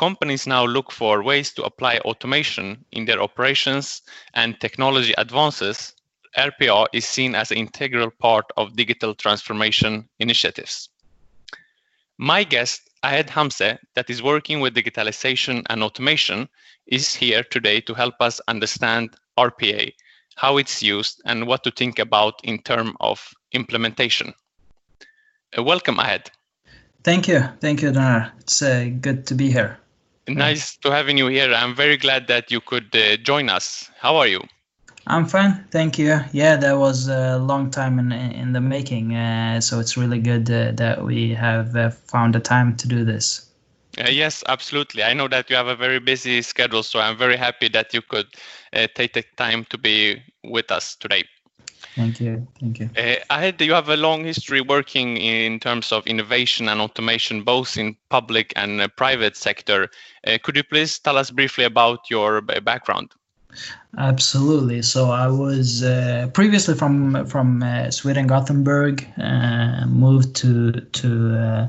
companies now look for ways to apply automation in their operations and technology advances, RPA is seen as an integral part of digital transformation initiatives. My guest, Ahed Hamzé, that is working with digitalization and automation, is here today to help us understand RPA, how it's used, and what to think about in terms of implementation. Uh, welcome, Ahed. Thank you. Thank you, Danar. It's uh, good to be here. Nice to having you here. I'm very glad that you could uh, join us. How are you? I'm fine, thank you. Yeah, that was a long time in in the making, uh, so it's really good uh, that we have uh, found the time to do this. Uh, yes, absolutely. I know that you have a very busy schedule, so I'm very happy that you could uh, take the time to be with us today. Thank you. Thank you. Uh, Ahed you have a long history working in terms of innovation and automation, both in public and uh, private sector. Uh, could you please tell us briefly about your background? Absolutely. So I was uh, previously from from uh, Sweden, Gothenburg, uh, moved to to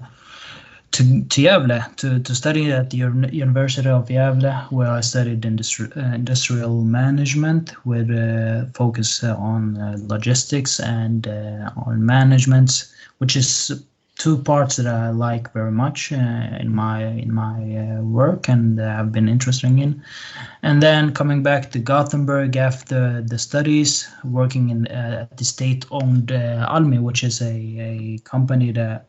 to, to Gävle to, to study at the University of Gävle, where I studied industri- uh, industrial management with a focus uh, on uh, logistics and uh, on management, which is two parts that I like very much uh, in my in my uh, work and I've been interested in. And then coming back to Gothenburg after the studies, working in at the state-owned Almi, which is a, a company that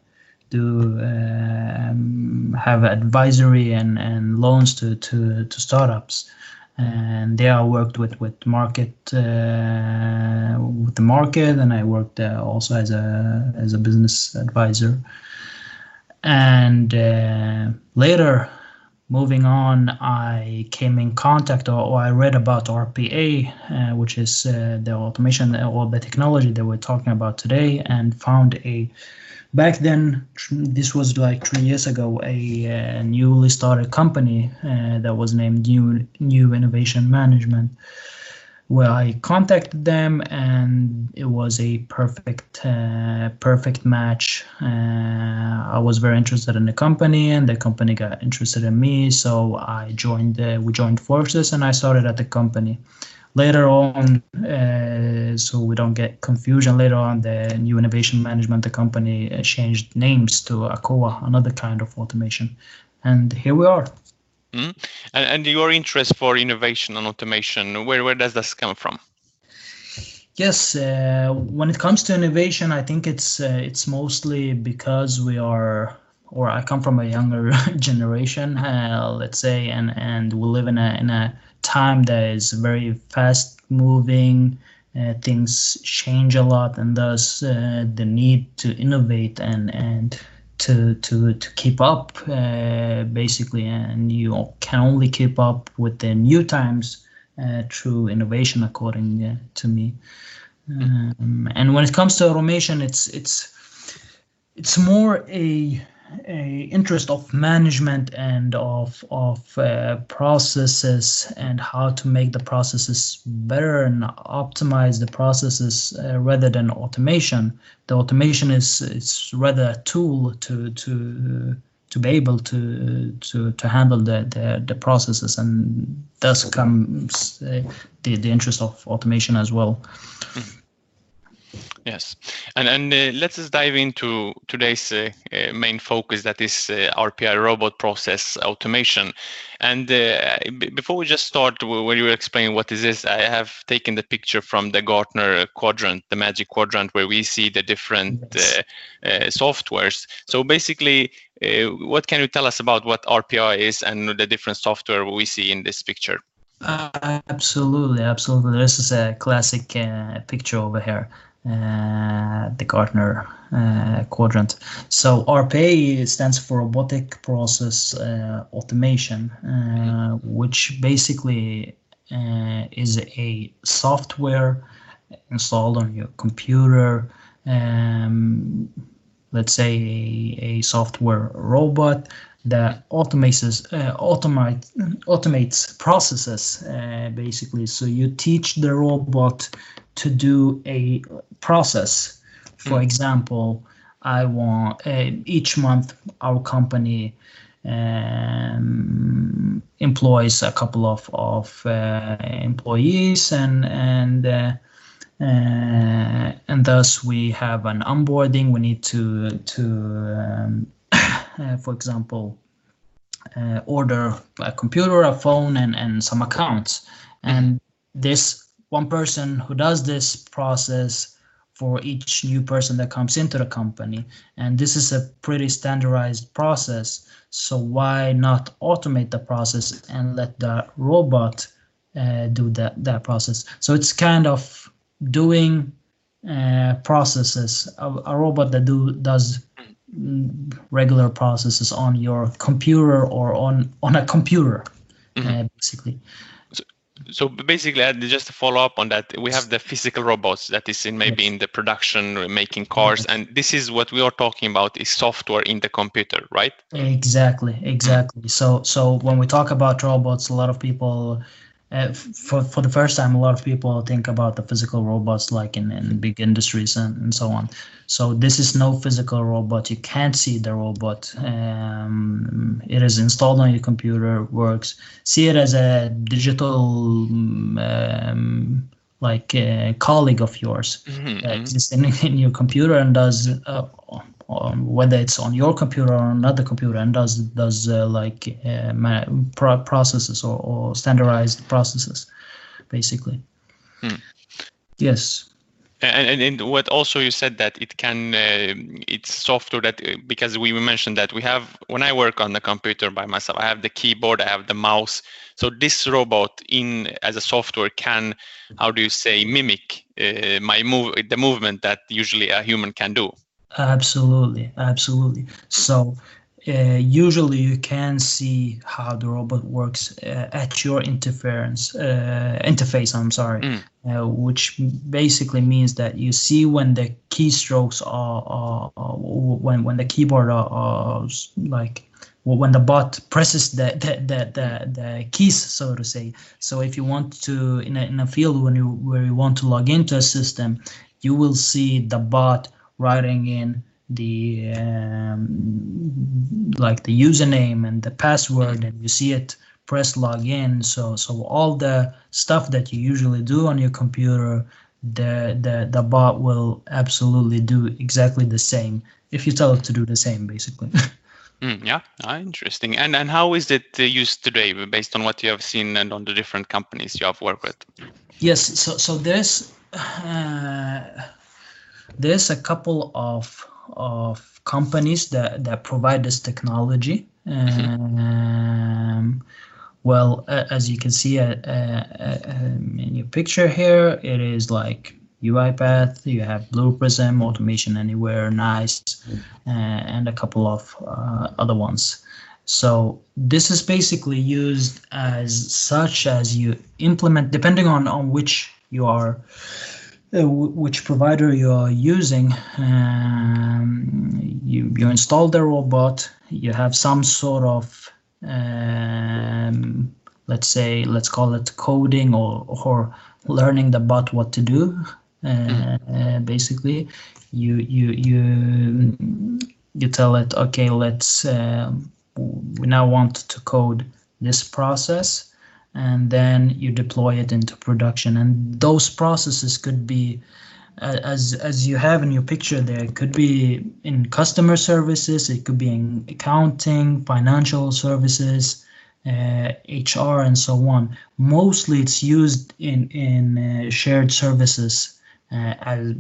do um, have advisory and, and loans to, to, to startups and there I worked with with market uh, with the market, and I worked uh, also as a as a business advisor. And uh, later, moving on, I came in contact or, or I read about RPA, uh, which is uh, the automation or the technology that we're talking about today, and found a back then this was like three years ago a, a newly started company uh, that was named new new innovation management where i contacted them and it was a perfect uh, perfect match. Uh, i was very interested in the company and the company got interested in me so i joined we joined forces and i started at the company later on, uh, so we don't get confusion later on, the new innovation management, the company uh, changed names to ACOA, another kind of automation. And here we are. Mm. And, and your interest for innovation and automation, where, where does this come from? Yes, uh, when it comes to innovation, I think it's uh, it's mostly because we are, or I come from a younger generation, uh, let's say, and and we live in a in a time that is very fast moving. Uh, things change a lot, and thus uh, the need to innovate and and to to to keep up uh, basically. And you can only keep up with the new times uh, through innovation, according uh, to me. Um, and when it comes to automation, it's it's it's more a a interest of management and of of uh, processes and how to make the processes better and optimize the processes uh, rather than automation. The automation is is rather a tool to to to be able to to to handle the the, the processes and thus comes uh, the the interest of automation as well. Mm-hmm. Yes, and and uh, let's just dive into today's uh, uh, main focus, that is uh, RPA robot process automation. And uh, b- before we just start, when you were explaining what is this, I have taken the picture from the Gartner quadrant, the Magic Quadrant, where we see the different yes. Uh, softwares. So basically, what can you tell us about what RPA is and the different software we see in this picture? absolutely, absolutely. This is a classic picture over here. Uh, the Gartner uh, quadrant. So RPA stands for Robotic Process uh, Automation, uh, which basically uh, is a software installed on your computer. Um, let's say a, a, software robot that automates uh, automate, automates processes basically. So you teach the robot to do a process. For mm. example, I want uh, each month our company um, employs a couple of of uh, employees and and uh, uh, and thus we have an onboarding. We need to to um, uh, for example uh, order a computer, a phone, and and some accounts. And this one person who does this process for each new person that comes into the company. And this is a pretty standardized process. So why not automate the process and let the robot uh, do that, that process? So it's kind of doing uh, processes, a, a, robot that do does regular processes on your computer or on, on a computer, mm-hmm. uh, basically. So basically just to follow up on that we have the physical robots that is in maybe in the production making cars and this is what we are talking about is software in the computer right? Exactly exactly. So so when we talk about robots a lot of people uh, for for the first time, a lot of people think about the physical robots like in, in big industries and, and so on. So this is no physical robot. You can't see the robot. Um, it is installed on your computer, works. See it as a digital um, like a colleague of yours mm-hmm. that exists in, in your computer and does uh, um, whether it's on your computer or another computer and does does uh, like uh, pro- processes or, or, standardized processes basically hmm. yes and, and, what also you said that it can uh, it's software that uh, because we mentioned that we have when i work on the computer by myself i have the keyboard i have the mouse so this robot in as a software can how do you say mimic uh, my move the movement that usually a human can do Absolutely, absolutely. So uh, usually you can see how the robot works uh, at your interference uh, interface. I'm sorry, mm. Uh, which basically means that you see when the keystrokes are, are, are when when the keyboard are, are like when the bot presses the, the, the, the, the keys, so to say. So if you want to, in a, in a field when you, where you want to log into a system, you will see the bot writing in the um, like the username and the password and you see it press login so so all the stuff that you usually do on your computer the the the bot will absolutely do exactly the same if you tell it to do the same basically. Mm, yeah ah, interesting. And and how is it uh, used today based on what you have seen and on the different companies you have worked with? Yes so so there's uh, there's a couple of of companies that that provide this technology. Mm-hmm. Um, well, uh, as you can see uh, uh, in your picture here, it is like UiPath, you have Blue Prism, Automation Anywhere, Nice, uh, and a couple of uh, other ones. So this is basically used as such as you implement, depending on, on which you are which provider you are using. Um, you, you install the robot, you have some sort of, um, let's say, let's call it coding or, or learning the bot what to do. Uh, mm-hmm. basically, you you you you tell it, okay, let's uh, we now want to code this process and then you deploy it into production. And those processes could be as as you have in your picture there it could be in customer services it could be in accounting financial services uh, hr and so on. Mostly it's used in in uh, shared services uh, as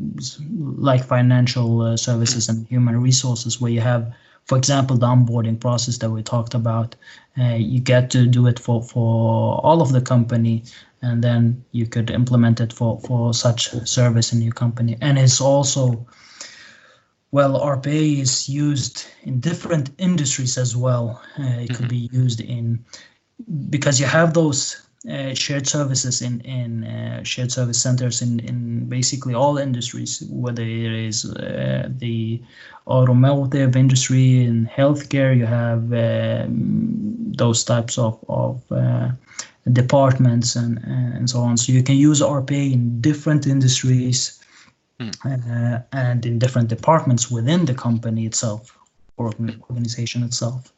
like financial uh, services and human resources where you have for example, the onboarding process that we talked about, uh, you get to do it for, for all of the company, and then you could implement it for, for such service in your company. And it's also, well, RPA is used in different industries as well. Uh, it mm-hmm. could be used in, because you have those uh, shared services in in uh, shared service centers in in basically all industries, whether it is uh, the automotive industry in healthcare, you have um, those types of of uh, departments and and so on. So you can use RPA in different industries mm. and in different departments within the company itself or organization itself.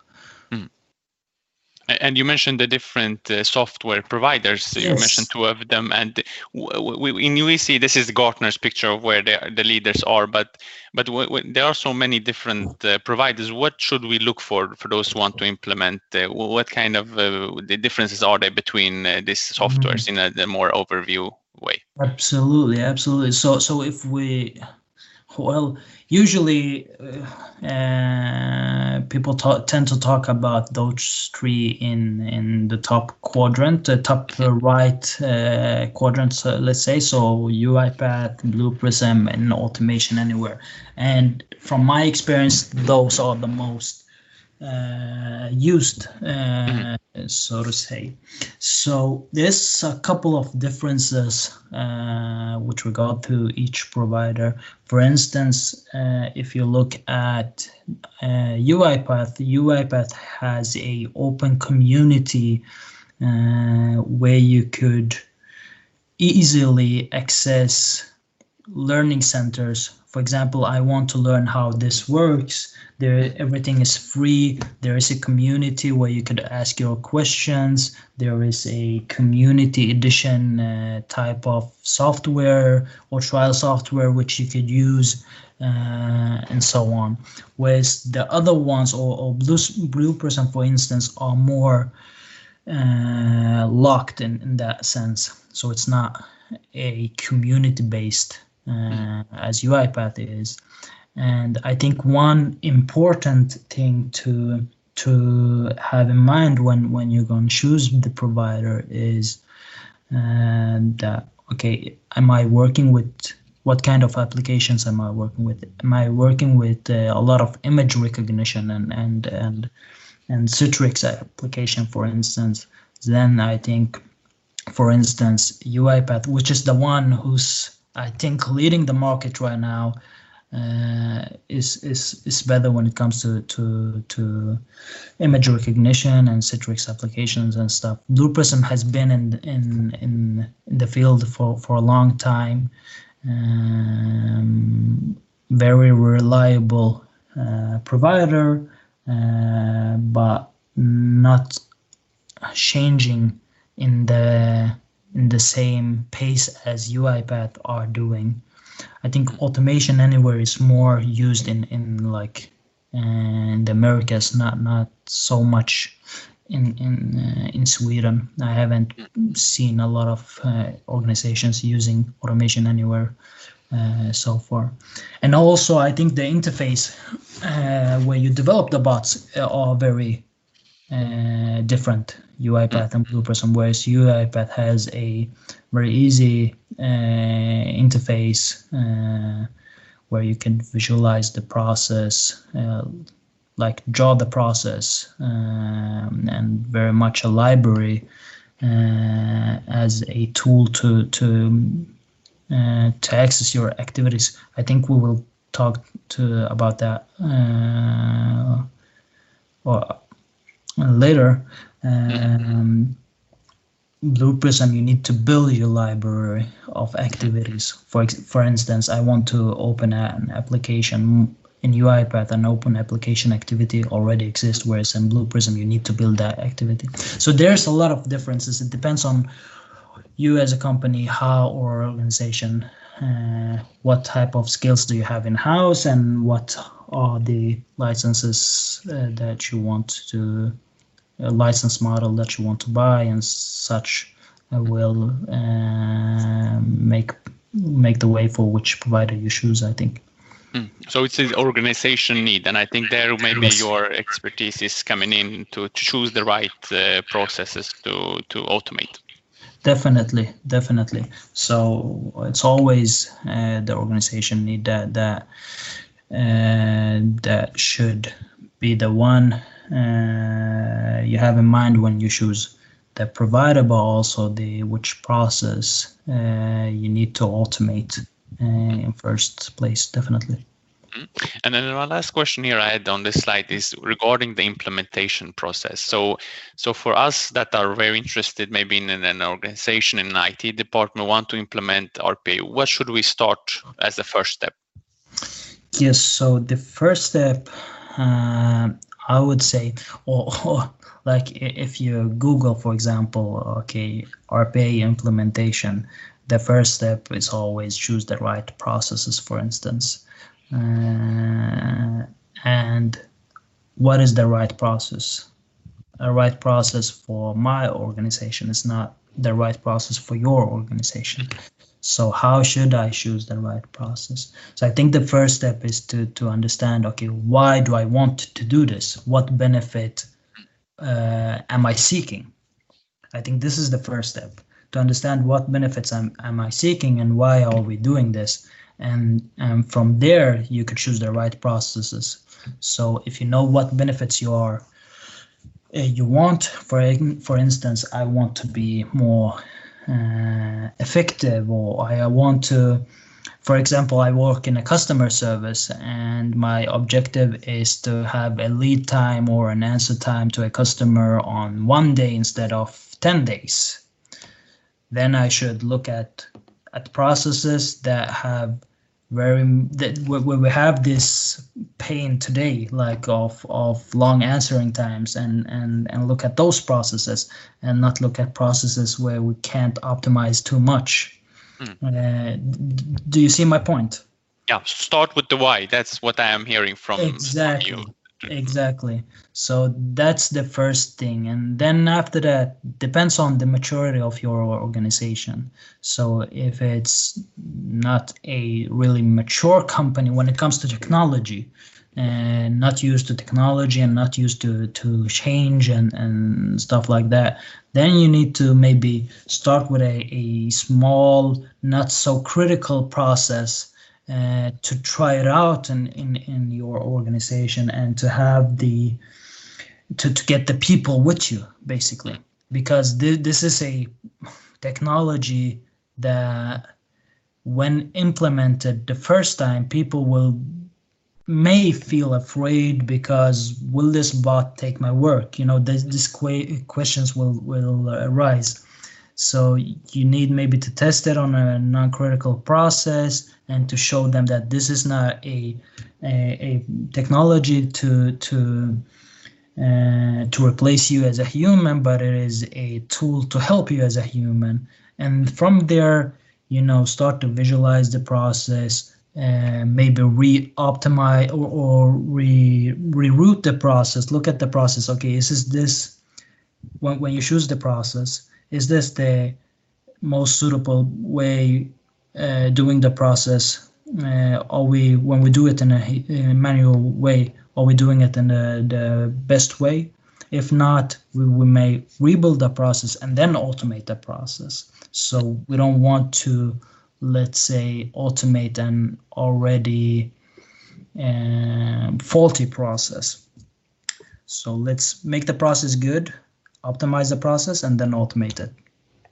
And you mentioned the different uh, software providers. Yes. You mentioned two of them, and we, in UEC, this is Gartner's picture of where the leaders are. But but there are so many different uh, providers. What should we look for for those who want to implement? Uh, what kind of uh, the differences are there between uh, these softwares mm-hmm. in a, a more overview way? Absolutely, absolutely. So so if we well, usually uh, uh, people talk, tend to talk about those three in in the top quadrant, the top right uh, quadrant, uh, let's say. So UiPath, Blue Prism, and Automation Anywhere. And from my experience, those are the most used, uh, so to say. So there's a couple of differences uh, with regard to each provider. For instance, uh, if you look at uh, UiPath, UiPath has a open community uh, where you could easily access learning centers. For example, I want to learn how this works. There everything is free. There is a community where you could ask your questions. There is a community edition uh, type of software or trial software which you could use uh, and so on. Whereas the other ones or, or blue, blue prism for instance are more uh, locked in, in that sense. So it's not a community based as UiPath is and I think one important thing to to have in mind when when you're going to choose the provider is uh, that okay, am I working with what kind of applications am I working with? Am I working with uh, a lot of image recognition and and and and Citrix application, for instance? Then I think, for instance, UiPath, which is the one who's I think leading the market right now, uh, is is is better when it comes to to to image recognition and Citrix applications and stuff. Blue Prism has been in in in, in the field for for a long time. Um, very reliable uh, provider, uh, but not changing in the the same pace as UiPath are doing. I think automation anywhere is more used in in like in the Americas, not not so much in in uh, in Sweden. I haven't seen a lot of uh, organizations using automation anywhere uh, so far. And also, I think the interface uh, where you develop the bots are very uh, different. UiPath and Blue Prism, whereas UiPath has a very easy uh, interface uh, where you can visualize the process, uh, like draw the process, um, and very much a library as a tool to to uh, to access your activities. I think we will talk to about that uh, or later. Um, Blue Prism, you need to build your library of activities. For for instance, I want to open an application in UiPath, an open application activity already exists, whereas in Blue Prism, you need to build that activity. So there's a lot of differences. It depends on you as a company, how or organization, uh, what type of skills do you have in house, and what are the licenses uh, that you want to license model that you want to buy and such will uh, make make the way for which provider you choose i think. Mm. so it's an organization need and i think there maybe your expertise is coming in to, to choose the right uh, processes to to automate. Definitely definitely. So it's always uh, the organization need that that uh, that should be the one uh, you have in mind when you choose the provider, but also the which process uh, you need to automate uh, in first place, definitely. Mm-hmm. And then my last question here I had on this slide is regarding the implementation process. So, so for us that are very interested, maybe in an organization in an IT department, want to implement RPA, what should we start as the first step? Yes. So the first step, uh, I would say, or, or like if you Google, for example, okay, RPA implementation, the first step is always choose the right processes, for instance. Uh, and what is the right process? A right process for my organization is not the right process for your organization. So how should I choose the right process? So I think the first step is to to understand. Okay, why do I want to do this? What benefit uh, am I seeking? I think this is the first step to understand what benefits am, am I seeking and why are we doing this. And, and from there, you could choose the right processes. So if you know what benefits you are uh, you want, for for instance, I want to be more Uh, effective or I want to for example i work in a customer service and my objective is to have a lead time or an answer time to a customer on one day instead of 10 days. Then i should look at at processes that have very that where we have this pain today like of of long answering times and and and look at those processes and not look at processes where we can't optimize too much. Mm. uh, do you see my point? Yeah start with the why. That's what i am hearing from, exactly from you exactly. So that's the first thing. And then after that depends on the maturity of your organization. So if it's not a really mature company when it comes to technology and not used to technology and not used to to change and and stuff like that then you need to maybe start with a, a small not so critical process uh, to try it out in, in, in your organization and to have the to, to get the people with you basically. Because th- this is a technology that when implemented the first time people will may feel afraid because will this bot take my work? You know this, this que- questions will will arise so you need maybe to test it on a non-critical process and to show them that this is not a a, a technology to to uh, to replace you as a human, but it is a tool to help you as a human. And from there, you know, start to visualize the process, uh, maybe re-optimize or, or re reroute the process. Look at the process. Okay, is this this when when you choose the process? Is this the most suitable way uh, doing the process? Uh, are we when we do it in a, in a, manual way? Are we doing it in the, the best way? If not, we, we may rebuild the process and then automate the process. So we don't want to, let's say, automate an already um, faulty process. So let's make the process good, optimize the process, and then automate it.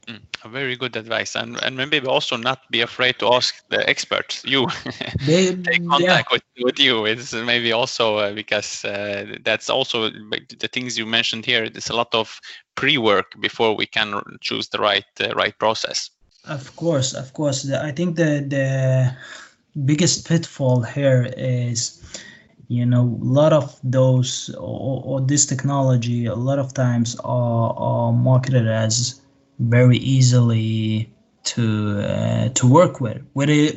Mm, very good advice, and and maybe also not be afraid to ask the experts. You they, take contact yeah. with, with you. It's maybe also uh, because uh, that's also the things you mentioned here. There's a lot of pre-work before we can choose the right uh, right process. Of course, of course. I think the the biggest pitfall here is you know a lot of those or, or this technology a lot of times are, are marketed as very easily to uh, to work with it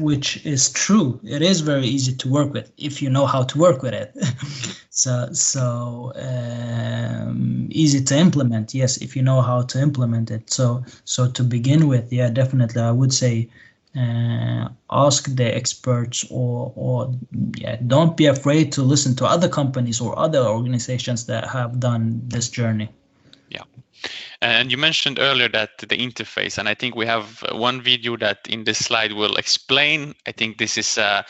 which is true. It is very easy to work with if you know how to work with it. So so um, easy to implement yes if you know how to implement it. So so to begin with yeah definitely i would say uh, ask the experts or or yeah don't be afraid to listen to other companies or other organizations that have done this journey yeah and you mentioned earlier that the interface, and I think we have one video that in this slide will explain. I think this is uh,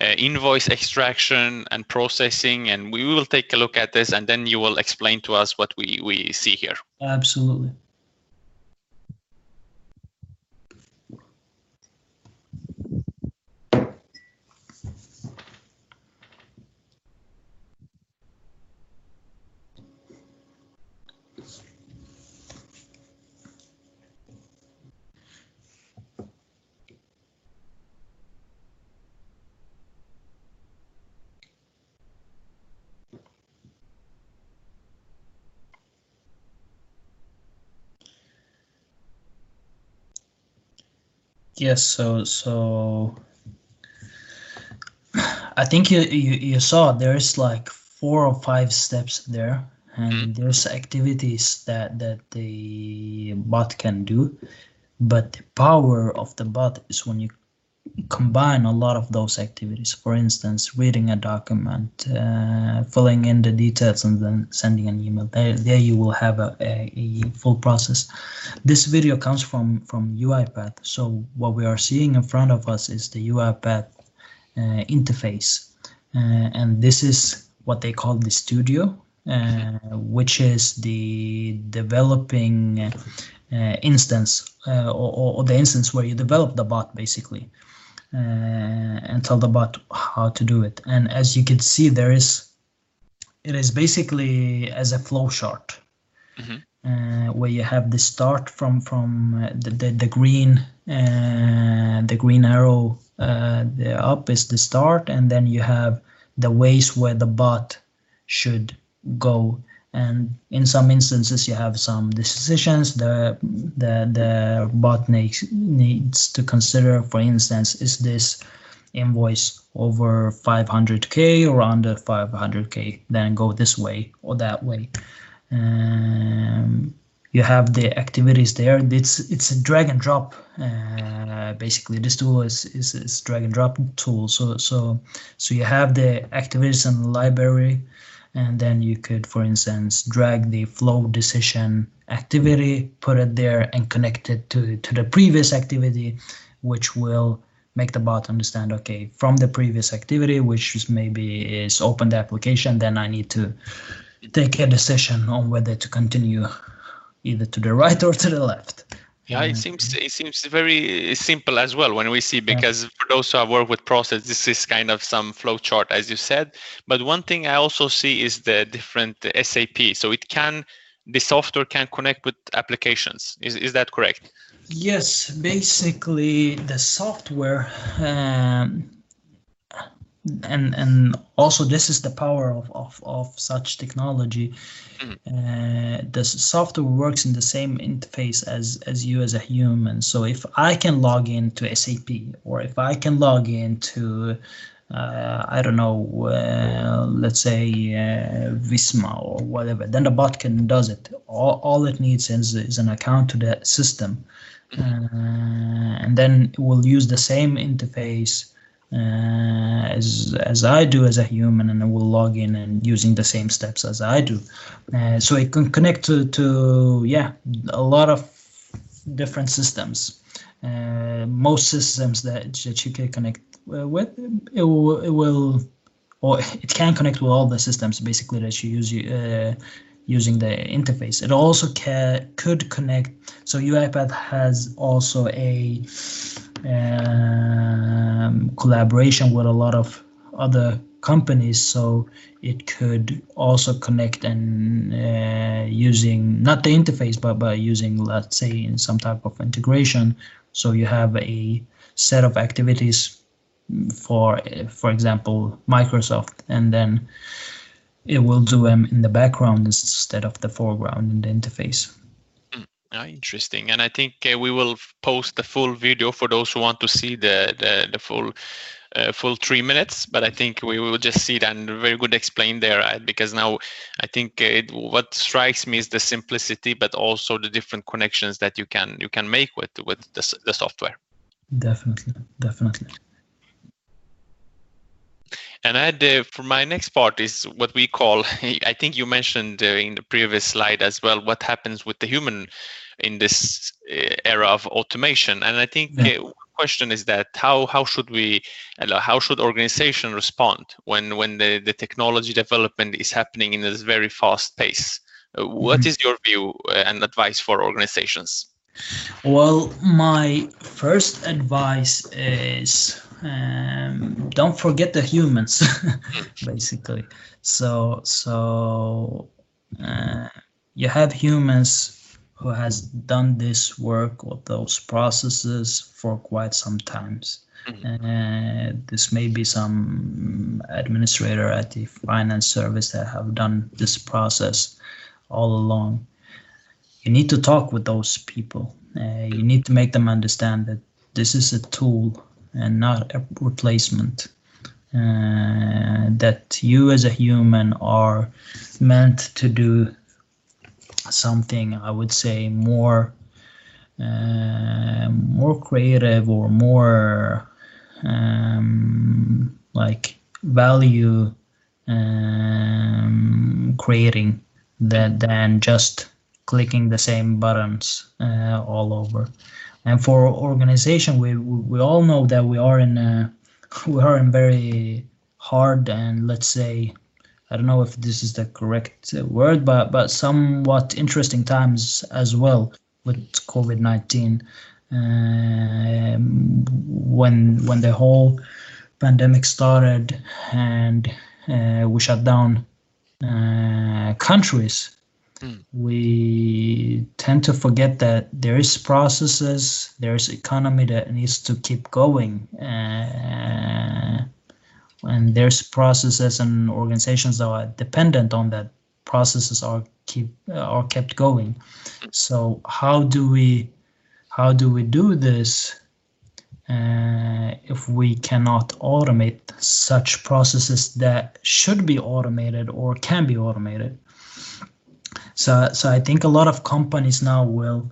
uh, invoice extraction and processing, and we will take a look at this, and then you will explain to us what we, we see here. Absolutely. Yes, so so I think you, you, you saw there's like four or five steps there, and mm. there's activities that that the bot can do, but the power of the bot is when you combine a lot of those activities. For instance, reading a document, uh, filling in the details, and then sending an email. There, there you will have a, a, a, full process. This video comes from from UiPath. So what we are seeing in front of us is the UiPath uh, interface, uh, and this is what they call the studio, which is the developing instance or, or the instance where you develop the bot basically. Uh, and tell the bot how to do it. And as you can see, there is it is basically as a flow chart mm-hmm. uh, where you have the start from from uh, the, the, the green uh, the green arrow uh, the up is the start and then you have the ways where the bot should go. And in some instances you have some decisions the the the bot needs needs to consider. For instance is this invoice over 500k or under 500k then go this way or that way. Um, you have the activities there. It's it's a drag and drop uh, basically. This tool is, is is drag and drop tool. So so so you have the activities the library and then you could, for instance, drag the flow decision activity, put it there and connect it to, to the previous activity, which will make the bot understand, okay, from the previous activity, which is maybe is open the application, then I need to take a decision on whether to continue either to the right or to the left. Yeah, it seems it seems very simple as well when we see because for those who have worked with process, this is kind of some flow chart as you said. But one thing I also see is the different SAP. So it can the software can connect with applications. Is is that correct? Yes, basically the software um, and and also this is the power of of, of such technology mm. uh, the software works in the same interface as as you as a human so if i can log into sap or if i can log into uh, I don't know, uh, let's say uh, Visma or whatever, then the bot can does it. All, all it needs is, is an account to the system. Mm-hmm. Uh, and then it will use the same interface uh, as as I do as a human, and will log in and using the same steps as I do. Uh, so it can connect to to yeah a lot of different systems. Uh, most systems that that you can connect uh, with, it will it will or it can connect with all the systems basically that you use uh, using the interface. It also ca- could connect. So UiPath has also a um, collaboration with a lot of other companies so it could also connect and uh, using not the interface but by using let's say in some type of integration. So you have a set of activities for for example microsoft and then it will do them in the background instead of the foreground in the interface yeah, interesting. And I think uh, we will post the full video for those who want to see the the, the full uh, full three minutes. But I think we will just see it and very good explained there right? because now I think it, what strikes me is the simplicity, but also the different connections that you can you can make with with the, the software. Definitely, definitely. And Ahed, uh, for my next part is what we call, I think you mentioned uh, in the previous slide as well, what happens with the human in this uh, era of automation. And I think yeah. uh, question is that how how should we uh, how should organization respond when when the, the technology development is happening in this very fast pace? Uh, what mm-hmm. is your view and advice for organizations? Well, my first advice is um, don't forget the humans, basically. So so uh, you have humans who has done this work or those processes for quite some times. Mm-hmm. Uh, this may be some administrator at the finance service that have done this process all along. You need to talk with those people. Uh, you need to make them understand that this is a tool and not a replacement. Uh, that you as a human are meant to do something, I would say, more uh, more creative or more um, like value um, creating that than just clicking the same buttons uh, all over. And for organization, we we all know that we are in a, we are in very hard and let's say I don't know if this is the correct word, but but somewhat interesting times as well with COVID nineteen, um, when when the whole pandemic started and uh, we shut down uh, countries, mm. we tend to forget that there is processes, there is economy that needs to keep going. Uh, and there's processes and organizations that are dependent on that processes are keep uh, are kept going so how do we how do we do this uh, if we cannot automate such processes that should be automated or can be automated so so i think a lot of companies now will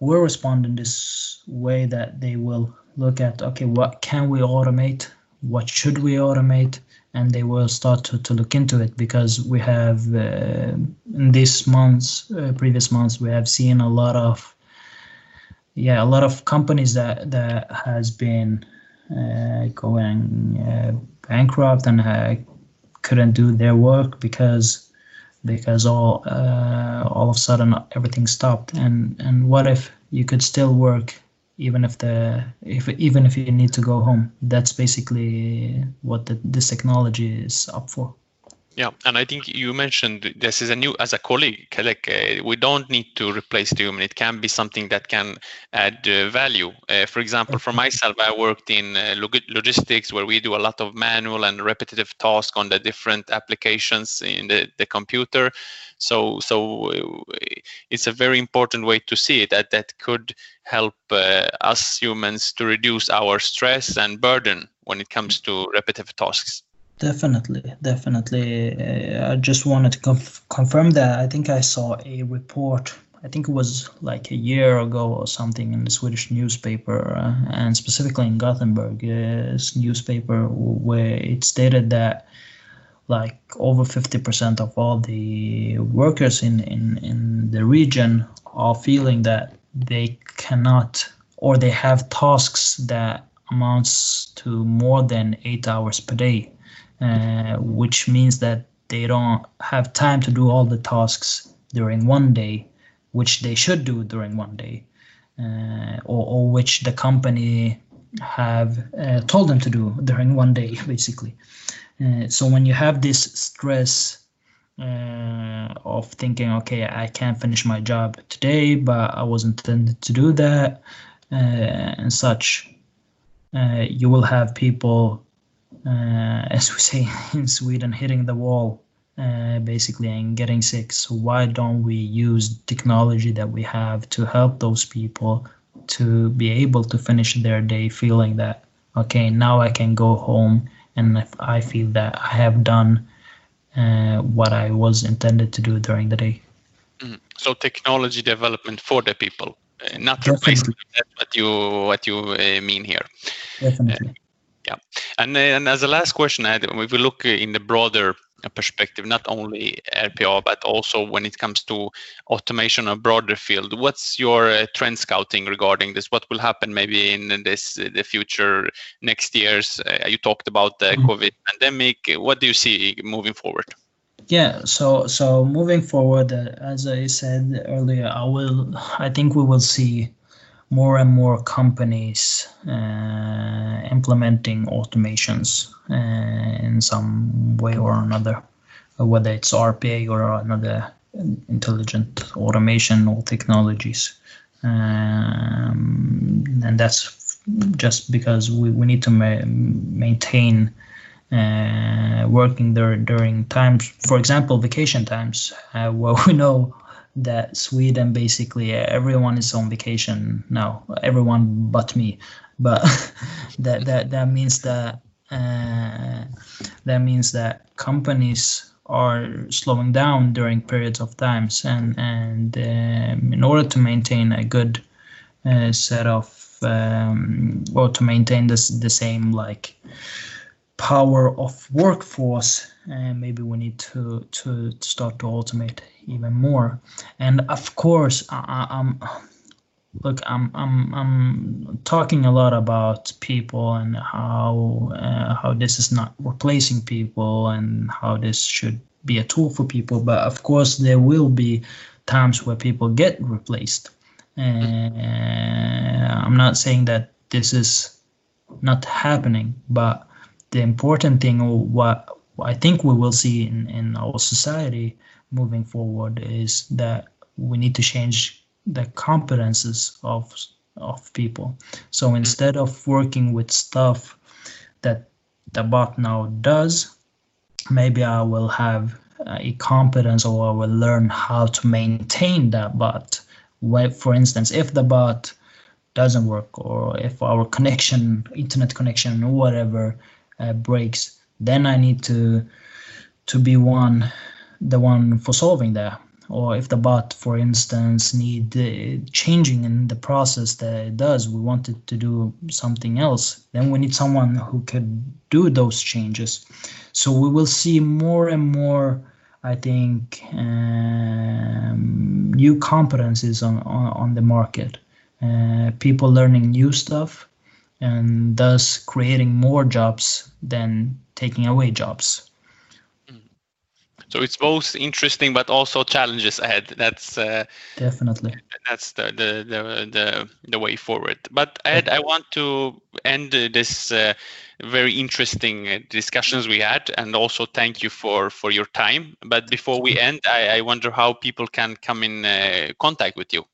will respond in this way that they will look at okay what can we automate? What should we automate? And they will start to, to look into it because we have uh, in these months uh, previous months we have seen a lot of yeah a lot of companies that that has been uh, going uh, bankrupt and uh, couldn't do their work because because all uh, all of a sudden everything stopped. And and what if you could still work even if the if even if you need to go home? That's basically what the, this technology is up for yeah and i think you mentioned this is a new as a colleague like uh, we don't need to replace the human. It can be something that can add uh, value. Uh, for example for myself i worked in uh, log- logistics where we do a lot of manual and repetitive tasks on the different applications in the, the computer. So so uh, it's a very important way to see it that that could help uh, us humans to reduce our stress and burden when it comes to repetitive tasks definitely definitely. Uh, i just wanted to conf- confirm that i think i saw a report i think it was like a year ago or something in the swedish newspaper uh, and specifically in gothenburg uh, newspaper where it stated that like over 50% of all the workers in, in, in the region are feeling that they cannot or they have tasks that amounts to more than eight hours per day uh, which means that they don't have time to do all the tasks during one day which they should do during one day uh, or, or which the company have uh, told them to do during one day basically. Uh, so when you have this stress uh, of thinking, okay, I can't finish my job today, but I was intended to do that, and such, you will have people, as we say in Sweden, hitting the wall. basically, and getting sick. So, why don't we use technology that we have to help those people to be able to finish their day feeling that, okay, now I can go home and if I feel that I have done uh, what I was intended to do during the day. Mm. So technology development for the people, uh, not replacement. That's what you what you uh, mean here. Definitely. Yeah, and and as a last question, if we look in the broader perspective, not only RPA, but also when it comes to automation of broader field. What's your uh, trend scouting regarding this? What will happen maybe in this uh, the future next years? Uh, you talked about the mm-hmm. COVID pandemic. What do you see moving forward? Yeah, so so moving forward, uh, as I said earlier, I will. I think we will see more and more companies uh, implementing automations uh, in some way or another, whether it's RPA or another intelligent automation or technologies. Um, and that's just because we, we need to ma- maintain uh, working there during times, for example, vacation times, uh, where we know that Sweden basically everyone is on vacation now, everyone but me. But that that that means that uh, that means that companies are slowing down during periods of times, and and um, in order to maintain a good uh, set of um, or to maintain this the same like power of workforce and maybe we need to to start to automate even more. And of course I, am look I'm, I'm i'm talking a lot about people and how uh, how this is not replacing people and how this should be a tool for people. But of course there will be times where people get replaced. Uh, i'm not saying that this is not happening but the important thing what I think we will see in, in our society moving forward is that we need to change the competences of of people. So mm-hmm. instead of working with stuff that the bot now does, maybe I will have a competence or I will learn how to maintain that bot. For instance, if the bot doesn't work or if our connection, internet connection or whatever uh, breaks, then I need to to be one the one for solving that. Or if the bot, for instance, need uh, changing in the process that it does, we want it to do something else, then we need someone who could do those changes. So we will see more and more, I think, um, new competencies on, on, on the market. Uh, people learning new stuff, and thus creating more jobs than taking away jobs. So it's both interesting but also challenges ahead. That's uh, definitely that's the, the the the the way forward. But Ahed, I want to end this uh, very interesting uh, discussions we had, and also thank you for for your time. But before we end, I, I wonder how people can come in uh, contact with you.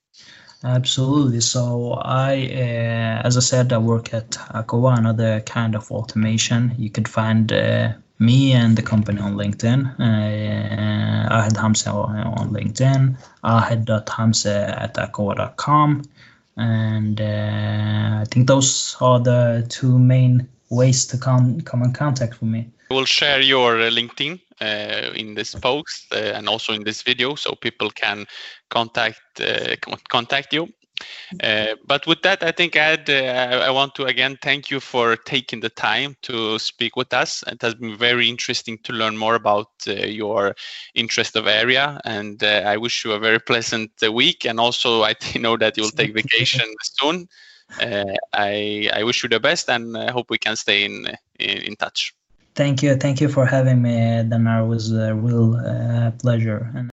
Absolutely. So I, uh, as I said, I work at Akoa, another kind of automation. You could find uh, me and the company on LinkedIn. Uh, Ahed Hamzé on LinkedIn, ahed.hamse at akoa.com. And I think those are the two main ways to come, come in contact with me. We'll share your LinkedIn in this post uh, and also in this video so people can contact uh, contact you uh, but with that, I think Ahed, uh, I want to again thank you for taking the time to speak with us. It has been very interesting to learn more about uh, your interest of area, and I wish you a very pleasant week. And also, I know that you'll take vacation soon. I I wish you the best, and I hope we can stay in in, in touch. Thank you. Thank you for having me, Danar. Was a real uh, pleasure. And